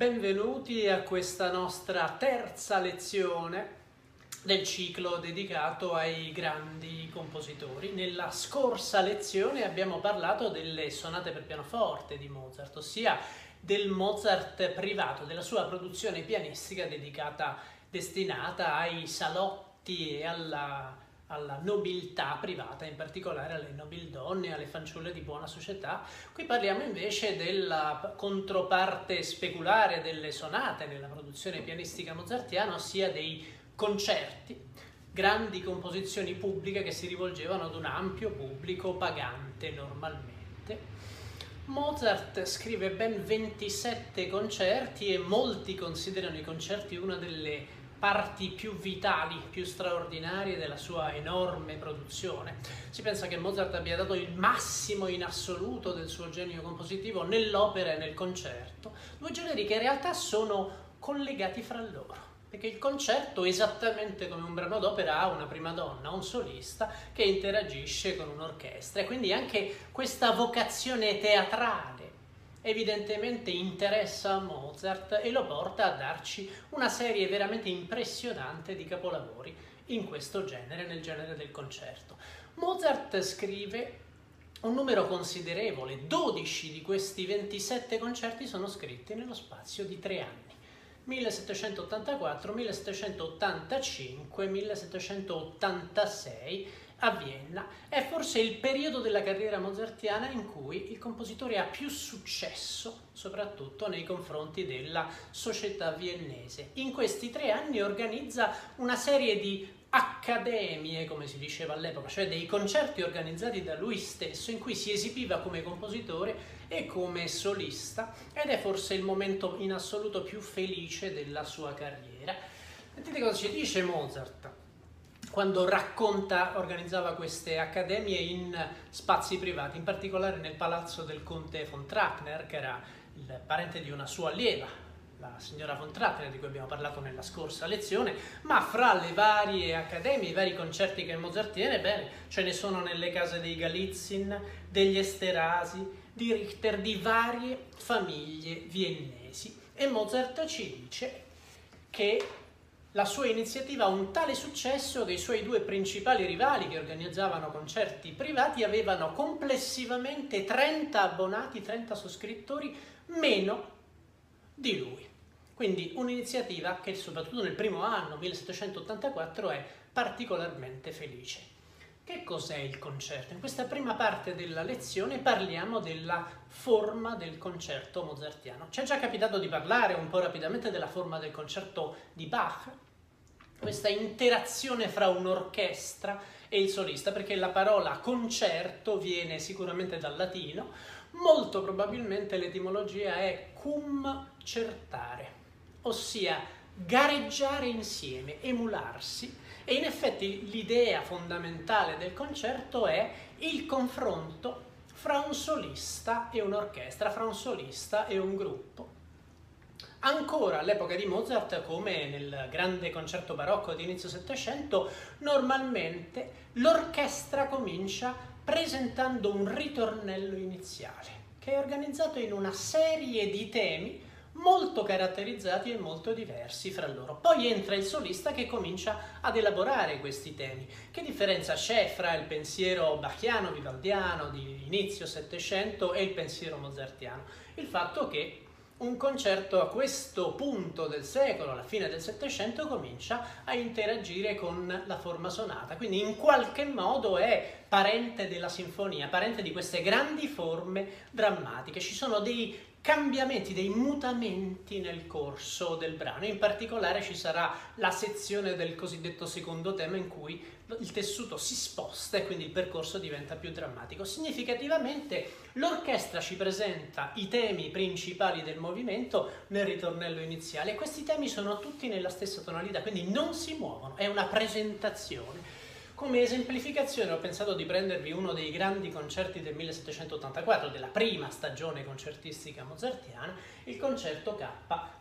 Benvenuti a questa nostra terza lezione del ciclo dedicato ai grandi compositori. Nella scorsa lezione abbiamo parlato delle sonate per pianoforte di Mozart, ossia del Mozart privato, della sua produzione pianistica dedicata, destinata ai salotti e alla alla nobiltà privata, in particolare alle nobildonne, alle fanciulle di buona società. Qui parliamo invece della controparte speculare delle sonate nella produzione pianistica mozartiana, ossia dei concerti, grandi composizioni pubbliche che si rivolgevano ad un ampio pubblico pagante normalmente. Mozart scrive ben 27 concerti e molti considerano i concerti una delle parti più vitali, più straordinarie della sua enorme produzione. Si pensa che Mozart abbia dato il massimo in assoluto del suo genio compositivo nell'opera e nel concerto, due generi che in realtà sono collegati fra loro. Perché il concerto, esattamente come un brano d'opera, ha una prima donna, un solista che interagisce con un'orchestra e quindi anche questa vocazione teatrale evidentemente interessa Mozart e lo porta a darci una serie veramente impressionante di capolavori in questo genere, nel genere del concerto. Mozart scrive un numero considerevole, 12 di questi 27 concerti sono scritti nello spazio di tre anni. 1784, 1785, 1786 a Vienna è forse il periodo della carriera mozartiana in cui il compositore ha più successo, soprattutto nei confronti della società viennese. In questi tre anni organizza una serie di accademie, come si diceva all'epoca, cioè dei concerti organizzati da lui stesso in cui si esibiva come compositore e come solista ed è forse il momento in assoluto più felice della sua carriera. Sentite cosa ci dice Mozart quando racconta, organizzava queste accademie in spazi privati, in particolare nel palazzo del conte von Trappner, che era il parente di una sua allieva, la signora von Trappner, di cui abbiamo parlato nella scorsa lezione, ma fra le varie accademie, i vari concerti che Mozart tiene, bene, ce ne sono nelle case dei Galitzin, degli Esterasi, di Richter, di varie famiglie viennesi. E Mozart ci dice che la sua iniziativa ha un tale successo che i suoi due principali rivali che organizzavano concerti privati avevano complessivamente 30 abbonati, 30 sottoscrittori meno di lui. Quindi un'iniziativa che soprattutto nel primo anno, 1784, è particolarmente felice. Che cos'è il concerto? In questa prima parte della lezione parliamo della forma del concerto mozartiano. Ci è già capitato di parlare un po' rapidamente della forma del concerto di Bach, questa interazione fra un'orchestra e il solista, perché la parola concerto viene sicuramente dal latino, molto probabilmente l'etimologia è cum certare, ossia gareggiare insieme, emularsi e in effetti l'idea fondamentale del concerto è il confronto fra un solista e un'orchestra, fra un solista e un gruppo. Ancora all'epoca di Mozart, come nel grande concerto barocco di inizio Settecento, normalmente l'orchestra comincia presentando un ritornello iniziale, che è organizzato in una serie di temi molto caratterizzati e molto diversi fra loro. Poi entra il solista che comincia ad elaborare questi temi. Che differenza c'è fra il pensiero bachiano, vivaldiano di inizio Settecento e il pensiero mozartiano? Il fatto che un concerto a questo punto del secolo, alla fine del Settecento, comincia a interagire con la forma sonata, quindi in qualche modo è parente della sinfonia, parente di queste grandi forme drammatiche. Ci sono dei cambiamenti, dei mutamenti nel corso del brano. In particolare ci sarà la sezione del cosiddetto secondo tema in cui il tessuto si sposta e quindi il percorso diventa più drammatico. Significativamente l'orchestra ci presenta i temi principali del movimento nel ritornello iniziale questi temi sono tutti nella stessa tonalità, quindi non si muovono, è una presentazione. Come esemplificazione ho pensato di prendervi uno dei grandi concerti del 1784, della prima stagione concertistica mozartiana, il concerto K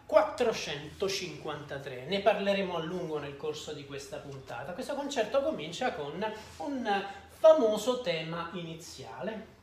453. Ne parleremo a lungo nel corso di questa puntata. Questo concerto comincia con un famoso tema iniziale.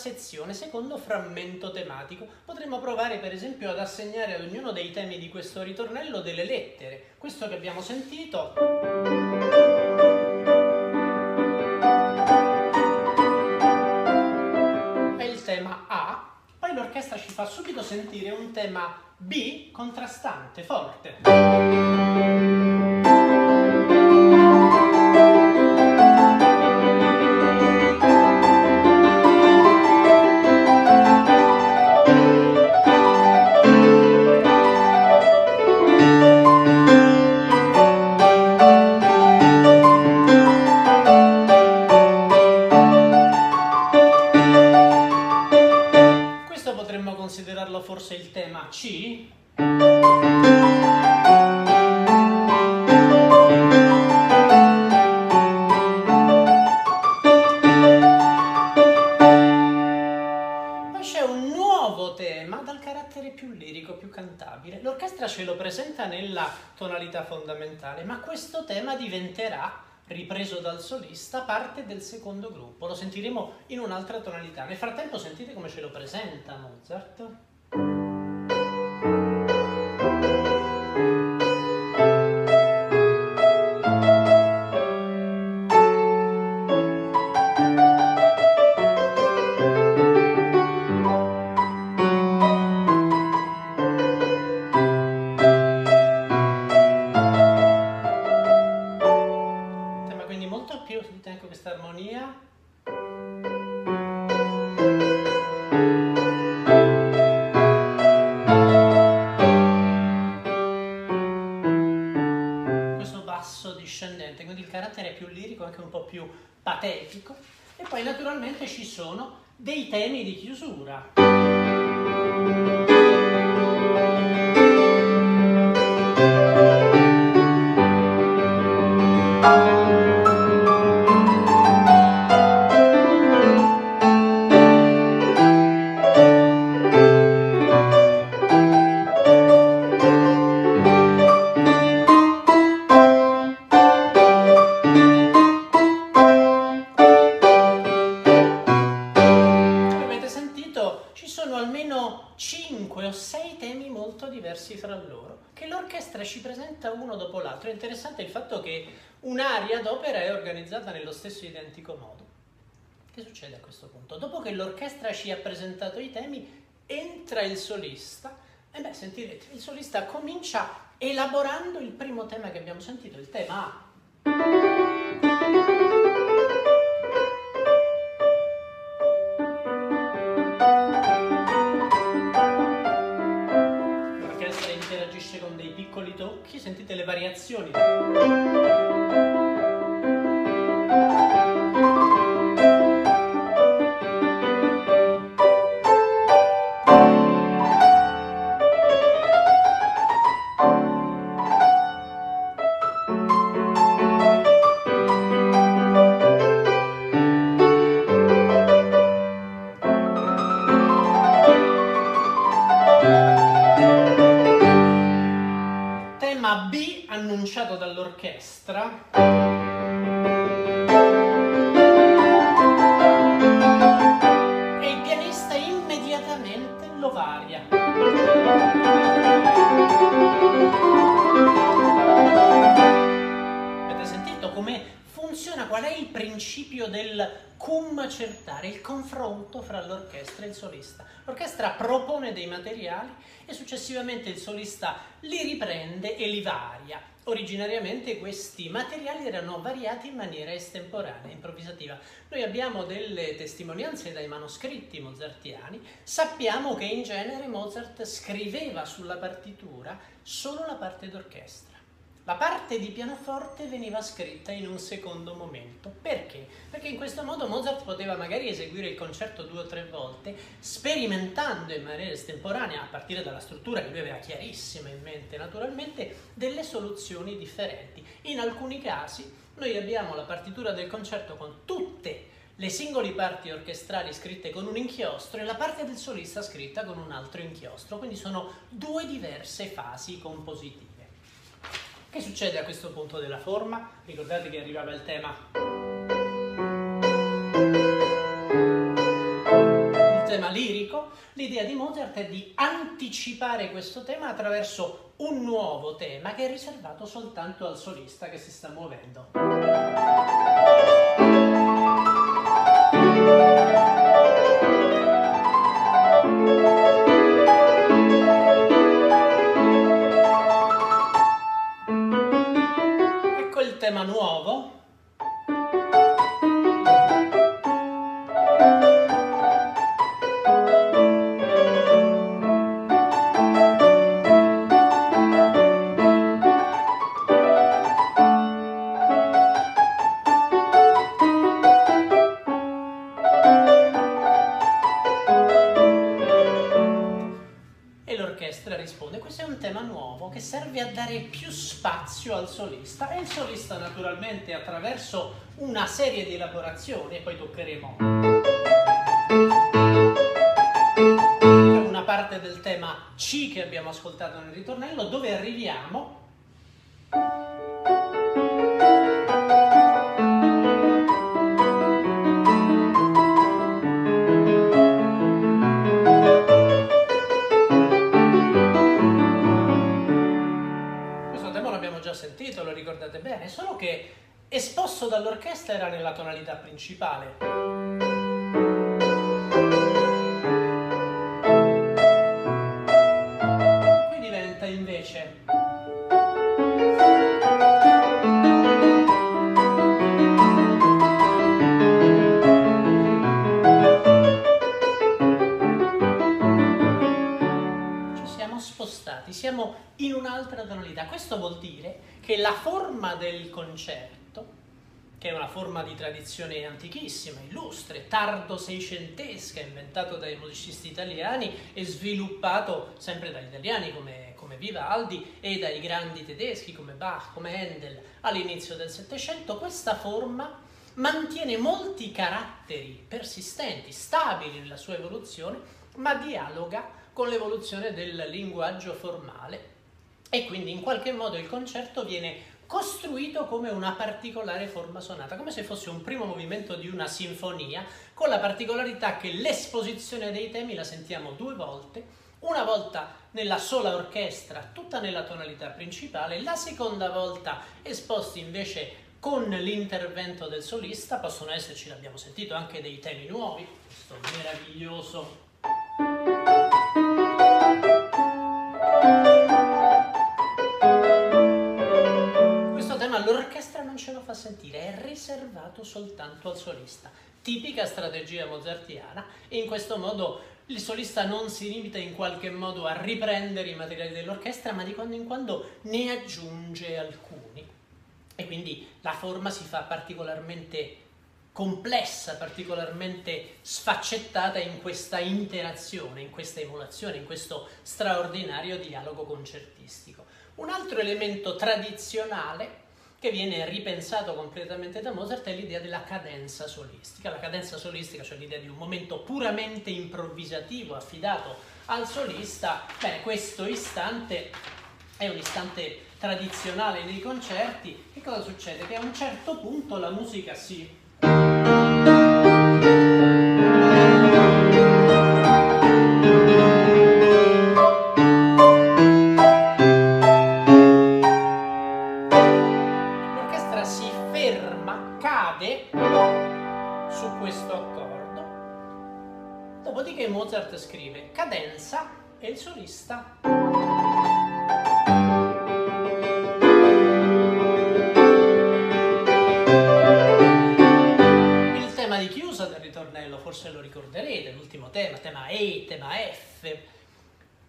Sezione, secondo frammento tematico. Potremmo provare per esempio ad assegnare ad ognuno dei temi di questo ritornello delle lettere. Questo che abbiamo sentito è il tema A, poi l'orchestra ci fa subito sentire un tema B contrastante, forte. Tema diventerà, ripreso dal solista, parte del secondo gruppo. Lo sentiremo in un'altra tonalità. Nel frattempo sentite come ce lo presenta Mozart. L'altro. È interessante il fatto che un'aria d'opera è organizzata nello stesso identico modo. Che succede a questo punto? Dopo che l'orchestra ci ha presentato i temi, entra il solista e beh, sentirete, il solista comincia elaborando il primo tema che abbiamo sentito, il tema A. interagisce con dei piccoli tocchi, sentite le variazioni. Propone dei materiali e successivamente il solista li riprende e li varia. Originariamente questi materiali erano variati in maniera estemporanea, improvvisativa. Noi abbiamo delle testimonianze dai manoscritti mozartiani, sappiamo che in genere Mozart scriveva sulla partitura solo la parte d'orchestra. La parte di pianoforte veniva scritta in un secondo momento. Perché? Perché in questo modo Mozart poteva magari eseguire il concerto due o tre volte, sperimentando in maniera estemporanea, a partire dalla struttura che lui aveva chiarissima in mente naturalmente, delle soluzioni differenti. In alcuni casi noi abbiamo la partitura del concerto con tutte le singole parti orchestrali scritte con un inchiostro e la parte del solista scritta con un altro inchiostro, quindi sono due diverse fasi compositive. Che succede a questo punto della forma? Ricordate che arrivava il tema tema lirico, l'idea di Mozart è di anticipare questo tema attraverso un nuovo tema che è riservato soltanto al solista che si sta muovendo. Attraverso una serie di elaborazioni, e poi toccheremo una parte del tema C che abbiamo ascoltato nel ritornello, dove arriviamo esposto dall'orchestra era nella tonalità principale. Qui diventa invece spostati, siamo in un'altra tonalità. Questo vuol dire che la forma del concerto, che è una forma di tradizione antichissima, illustre, tardo seicentesca, inventato dai musicisti italiani e sviluppato sempre dagli italiani come, come Vivaldi e dai grandi tedeschi come Bach, come Handel all'inizio del Settecento, questa forma mantiene molti caratteri persistenti, stabili nella sua evoluzione, ma dialoga con l'evoluzione del linguaggio formale. E quindi in qualche modo il concerto viene costruito come una particolare forma sonata, come se fosse un primo movimento di una sinfonia, con la particolarità che l'esposizione dei temi la sentiamo due volte, una volta nella sola orchestra, tutta nella tonalità principale, la seconda volta esposti invece con l'intervento del solista, possono esserci, l'abbiamo sentito, anche dei temi nuovi, questo meraviglioso l'orchestra non ce lo fa sentire, è riservato soltanto al solista. Tipica strategia mozartiana in questo modo il solista non si limita in qualche modo a riprendere i materiali dell'orchestra, ma di quando in quando ne aggiunge alcuni. E quindi la forma si fa particolarmente complessa, particolarmente sfaccettata in questa interazione, in questa emulazione, in questo straordinario dialogo concertistico. Un altro elemento tradizionale che viene ripensato completamente da Mozart è l'idea della cadenza solistica. La cadenza solistica, cioè l'idea di un momento puramente improvvisativo affidato al solista, bene, questo istante è un istante tradizionale nei concerti. Che cosa succede? Che a un certo punto la musica si e il solista il tema di chiusa del ritornello forse lo ricorderete l'ultimo tema tema E tema F.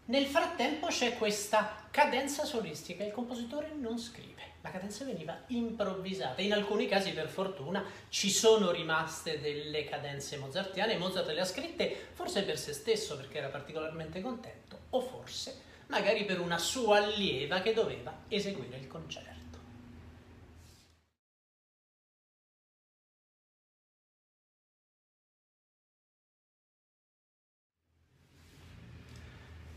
Nel frattempo c'è questa cadenza solistica il compositore non scrive la cadenza veniva improvvisata. In alcuni casi, per fortuna, ci sono rimaste delle cadenze mozartiane. Mozart le ha scritte forse per se stesso perché era particolarmente contento, o forse magari per una sua allieva che doveva eseguire il concerto.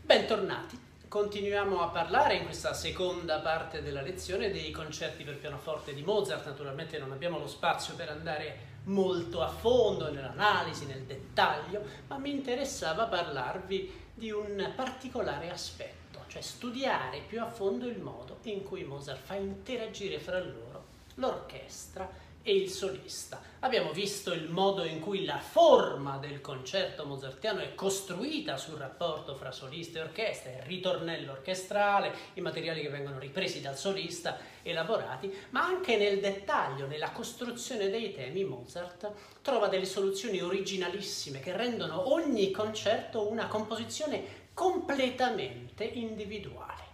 Bentornati. Continuiamo a parlare in questa seconda parte della lezione dei concerti per pianoforte di Mozart. Naturalmente non abbiamo lo spazio per andare molto a fondo nell'analisi, nel dettaglio, ma mi interessava parlarvi di un particolare aspetto, cioè studiare più a fondo il modo in cui Mozart fa interagire fra loro l'orchestra e il solista. Abbiamo visto il modo in cui la forma del concerto mozartiano è costruita sul rapporto fra solista e orchestra, il ritornello orchestrale, i materiali che vengono ripresi dal solista, elaborati, ma anche nel dettaglio, nella costruzione dei temi, Mozart trova delle soluzioni originalissime che rendono ogni concerto una composizione completamente individuale.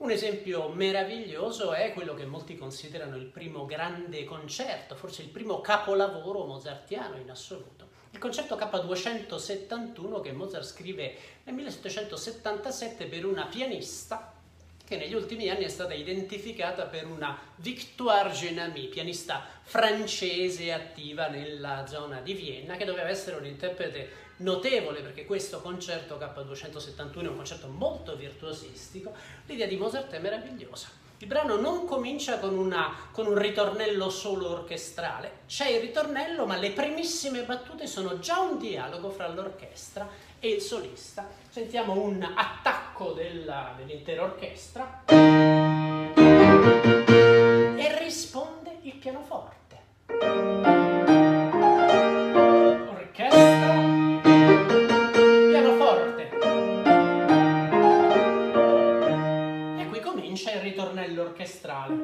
Un esempio meraviglioso è quello che molti considerano il primo grande concerto, forse il primo capolavoro mozartiano in assoluto. Il concerto K271 che Mozart scrive nel 1777 per una pianista che negli ultimi anni è stata identificata per una Victoire Genami, pianista francese attiva nella zona di Vienna, che doveva essere un interprete notevole perché questo concerto K271 è un concerto molto virtuosistico, l'idea di Mozart è meravigliosa. Il brano non comincia con, una, con, un ritornello solo orchestrale, c'è il ritornello ma le primissime battute sono già un dialogo fra l'orchestra e il solista. Sentiamo un attacco della, dell'intera orchestra e risponde il pianoforte. Orchestrale.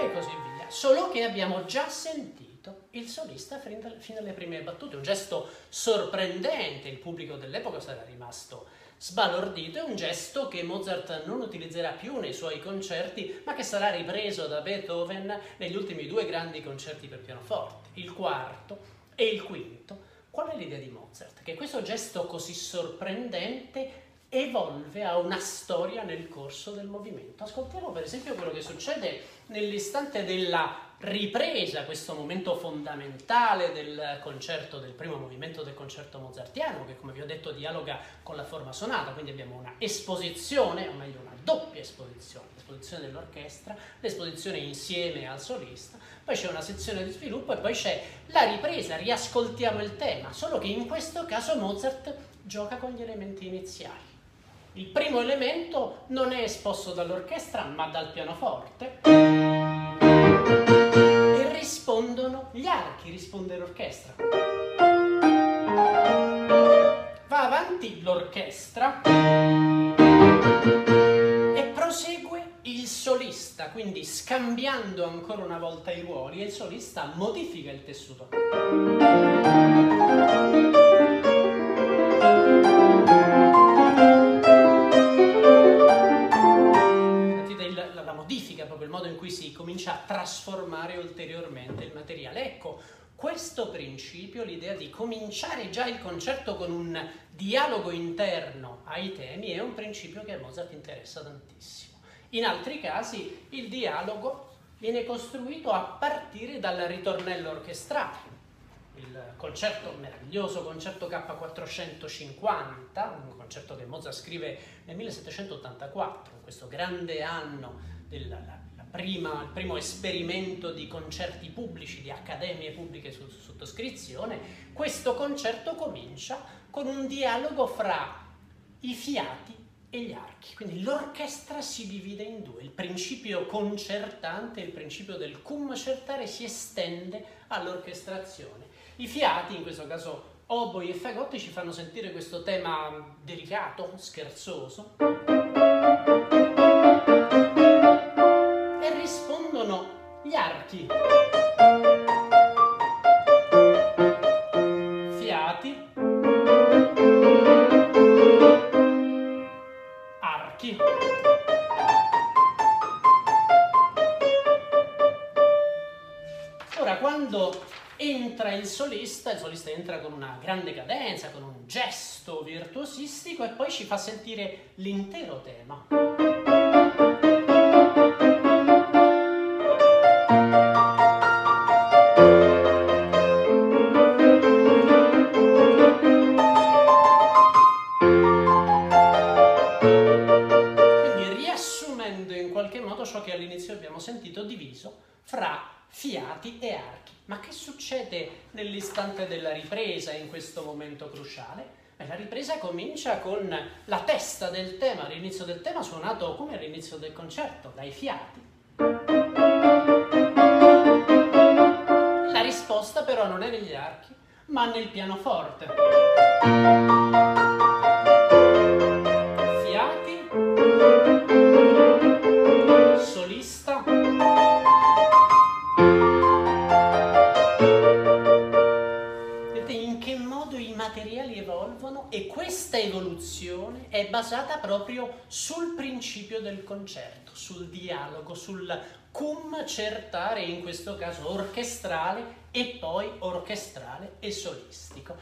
E così via. Solo che abbiamo già sentito il solista fino alle prime battute, un gesto sorprendente, il pubblico dell'epoca sarà rimasto sbalordito, è un gesto che Mozart non utilizzerà più nei suoi concerti, ma che sarà ripreso da Beethoven negli ultimi due grandi concerti per pianoforte, il quarto e il quinto, Qual è l'idea di Mozart? Che questo gesto così sorprendente evolve a una storia nel corso del movimento. Ascoltiamo per esempio quello che succede nell'istante della ripresa, questo momento fondamentale del concerto, del primo movimento del concerto mozartiano, che come vi ho detto dialoga con la forma sonata, quindi abbiamo una esposizione, o meglio una doppia esposizione, l'esposizione dell'orchestra, l'esposizione insieme al solista, poi c'è una sezione di sviluppo e poi c'è la ripresa, riascoltiamo il tema, solo che in questo caso Mozart gioca con gli elementi iniziali. Il primo elemento non è esposto dall'orchestra ma dal pianoforte rispondono gli archi, risponde l'orchestra. Va avanti l'orchestra solista, quindi scambiando ancora una volta i ruoli, e il solista modifica il tessuto. Modo in cui si comincia a trasformare ulteriormente il materiale. Ecco, questo principio, l'idea di cominciare già il concerto con un dialogo interno ai temi, è un principio che a Mozart interessa tantissimo. In altri casi il dialogo viene costruito a partire dal ritornello orchestrale. Il concerto, meraviglioso concerto K450, un concerto che Mozart scrive nel 1784, questo grande anno del prima, il primo esperimento di concerti pubblici, di accademie pubbliche su sottoscrizione, questo concerto comincia con un dialogo fra i fiati e gli archi. Quindi l'orchestra si divide in due, il principio concertante, il principio del cum certare si estende all'orchestrazione. I fiati, in questo caso oboi e fagotti, ci fanno sentire questo tema delicato, scherzoso. Gli archi. il solista, il solista entra con una grande cadenza, con un gesto virtuosistico e poi ci fa sentire l'intero tema. Nell'istante della ripresa in questo momento cruciale? Beh, la ripresa comincia con la testa del tema, l'inizio del tema suonato come all'inizio del concerto, dai fiati. La risposta però non è negli archi, ma nel pianoforte. E questa evoluzione è basata proprio sul principio del concerto, sul dialogo, sul cum certare, in questo caso orchestrale e poi orchestrale e solistico.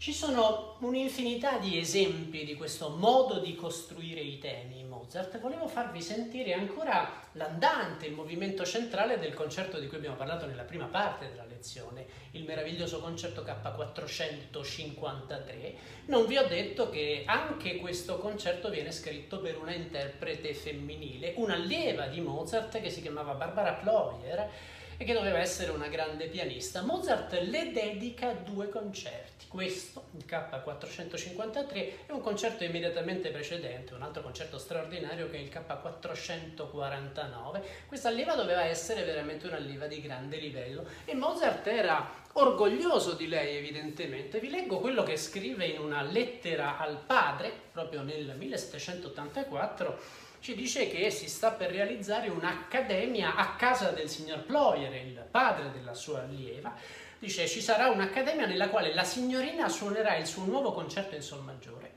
Ci sono un'infinità di esempi di questo modo di costruire i temi in Mozart. Volevo farvi sentire ancora l'andante, il movimento centrale del concerto di cui abbiamo parlato nella prima parte della lezione, il meraviglioso concerto K453. Non vi ho detto che anche questo concerto viene scritto per una interprete femminile, un'allieva di Mozart che si chiamava Barbara Ployer e che doveva essere una grande pianista. Mozart le dedica due concerti. Questo, il K453, è un concerto immediatamente precedente, un altro concerto straordinario che è il K449. Questa allieva doveva essere veramente un'allieva di grande livello e Mozart era orgoglioso di lei evidentemente. Vi leggo quello che scrive in una lettera al padre, proprio nel 1784, ci dice che si sta per realizzare un'accademia a casa del signor Ployer, il padre della sua allieva. Dice ci sarà un'accademia nella quale la signorina suonerà il suo nuovo concerto in sol maggiore,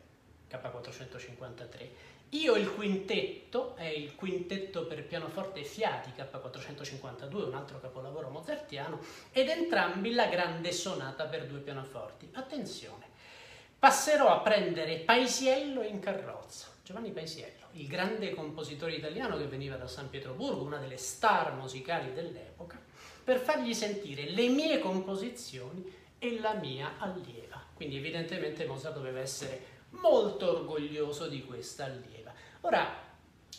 K453. Io il quintetto, è il quintetto per pianoforte e fiati, K452, un altro capolavoro mozartiano, ed entrambi la grande sonata per due pianoforti. Attenzione, passerò a prendere Paisiello in carrozza, Giovanni Paisiello il grande compositore italiano che veniva da San Pietroburgo, una delle star musicali dell'epoca, per fargli sentire le mie composizioni e la mia allieva. Quindi evidentemente Mozart doveva essere molto orgoglioso di questa allieva. Ora,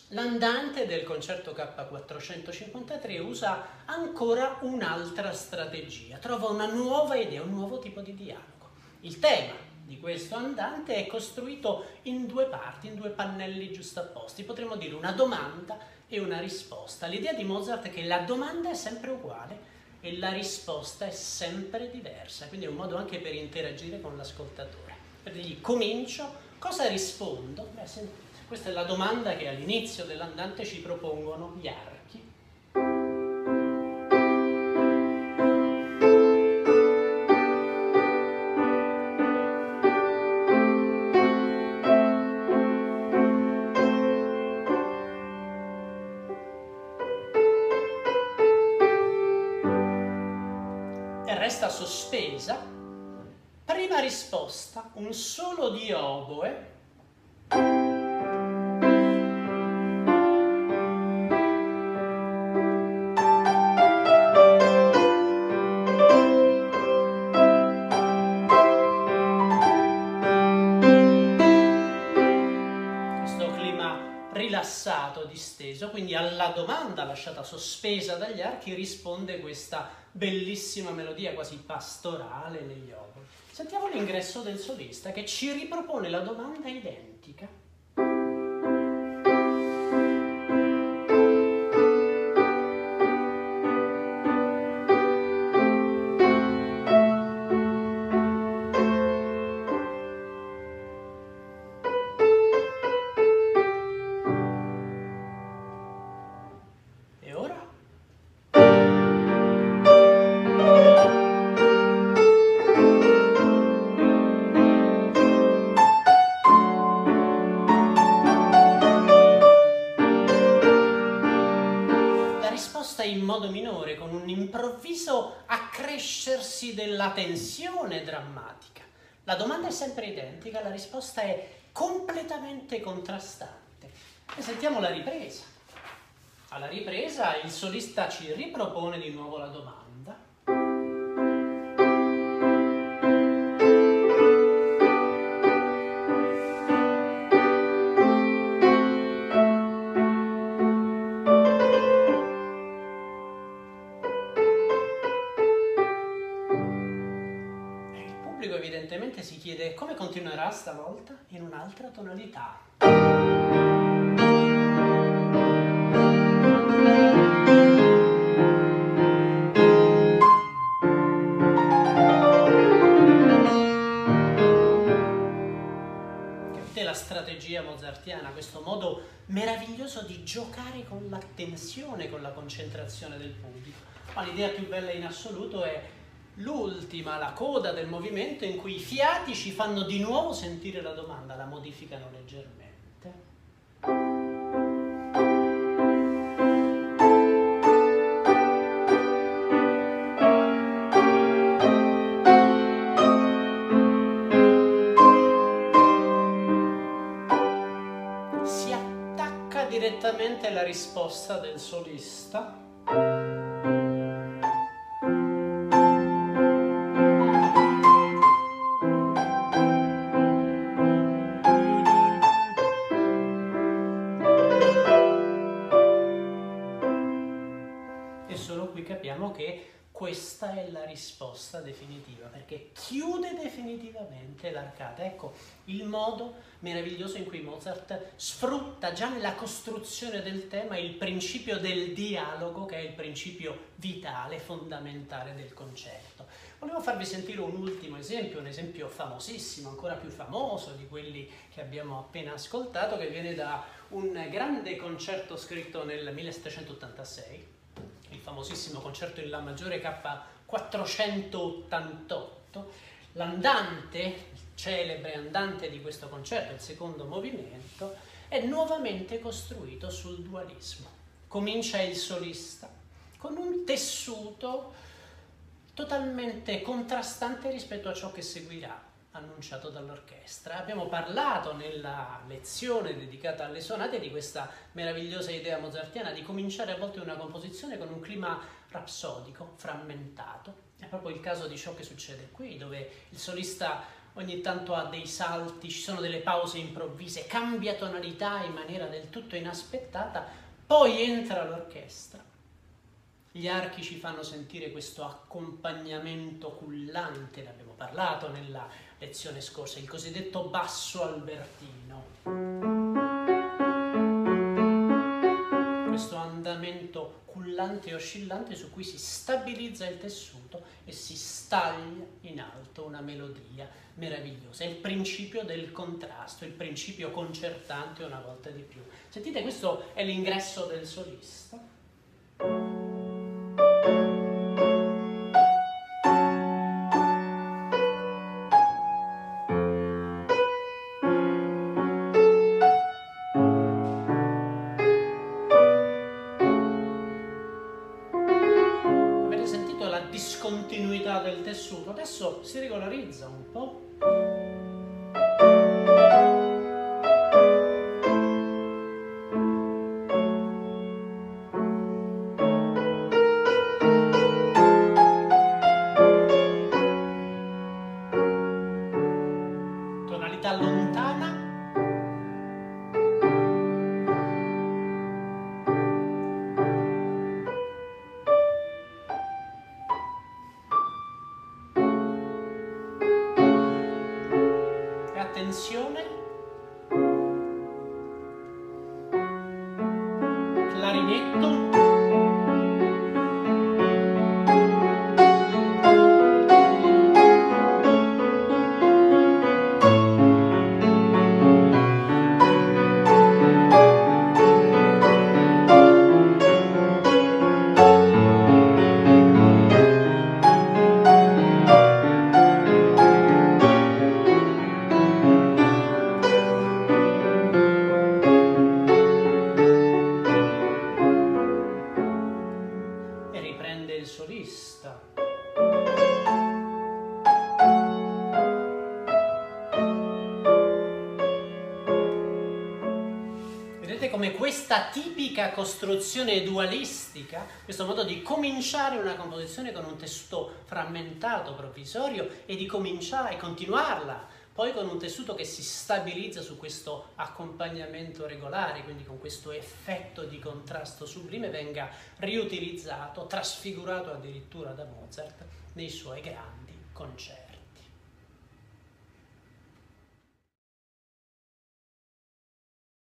l'andante del concerto K453 usa ancora un'altra strategia, trova una nuova idea, un nuovo tipo di dialogo. Il tema di questo andante è costruito in due parti, in due pannelli giustapposti, potremmo dire una domanda e una risposta. L'idea di Mozart è che la domanda è sempre uguale e la risposta è sempre diversa, quindi è un modo anche per interagire con l'ascoltatore. Per dirgli comincio, cosa rispondo? Beh, sentite, questa è la domanda che all'inizio dell'andante ci propongono gli arti. Solo di oboe, rilassato, disteso, quindi alla domanda lasciata sospesa dagli archi risponde questa bellissima melodia quasi pastorale negli oboli. Sentiamo l'ingresso del solista che ci ripropone la domanda identica della tensione drammatica. La domanda è sempre identica, la risposta è completamente contrastante. E sentiamo la ripresa. Alla ripresa il solista ci ripropone di nuovo la domanda un'altra tonalità. Strategia mozartiana, questo modo meraviglioso di giocare con l'attenzione, con la concentrazione del pubblico. Ma l'idea più bella in assoluto è l'ultima, la coda del movimento in cui i fiati ci fanno di nuovo sentire la domanda, la modificano leggermente. Si attacca direttamente la risposta del solista chiude definitivamente l'arcata. Ecco il modo meraviglioso in cui Mozart sfrutta già nella costruzione del tema il principio del dialogo, che è il principio vitale, fondamentale del concerto. Volevo farvi sentire un ultimo esempio, un esempio famosissimo, ancora più famoso di quelli che abbiamo appena ascoltato, che viene da un grande concerto scritto nel 1786 il famosissimo concerto in La maggiore K488, l'andante, il celebre andante di questo concerto, il secondo movimento, è nuovamente costruito sul dualismo. Comincia il solista con un tessuto totalmente contrastante rispetto a ciò che seguirà annunciato dall'orchestra. Abbiamo parlato nella lezione dedicata alle sonate di questa meravigliosa idea mozartiana di cominciare a volte una composizione con un clima rapsodico, frammentato. È proprio il caso di ciò che succede qui, dove il solista ogni tanto ha dei salti, ci sono delle pause improvvise, cambia tonalità in maniera del tutto inaspettata, poi entra l'orchestra. Gli archi ci fanno sentire questo accompagnamento cullante, ne abbiamo parlato nella lezione scorsa, il cosiddetto basso albertino. Andamento cullante e oscillante su cui si stabilizza il tessuto e si staglia in alto una melodia meravigliosa. È il principio del contrasto, il principio concertante una volta di più. Sentite, questo è l'ingresso del solista. Discontinuità del tessuto, adesso si regolarizza un po'. Costruzione dualistica, questo modo di cominciare una composizione con un tessuto frammentato, provvisorio, e di cominciare e continuarla poi con un tessuto che si stabilizza su questo accompagnamento regolare, quindi con questo effetto di contrasto sublime, venga riutilizzato, trasfigurato addirittura da Mozart nei suoi grandi concerti.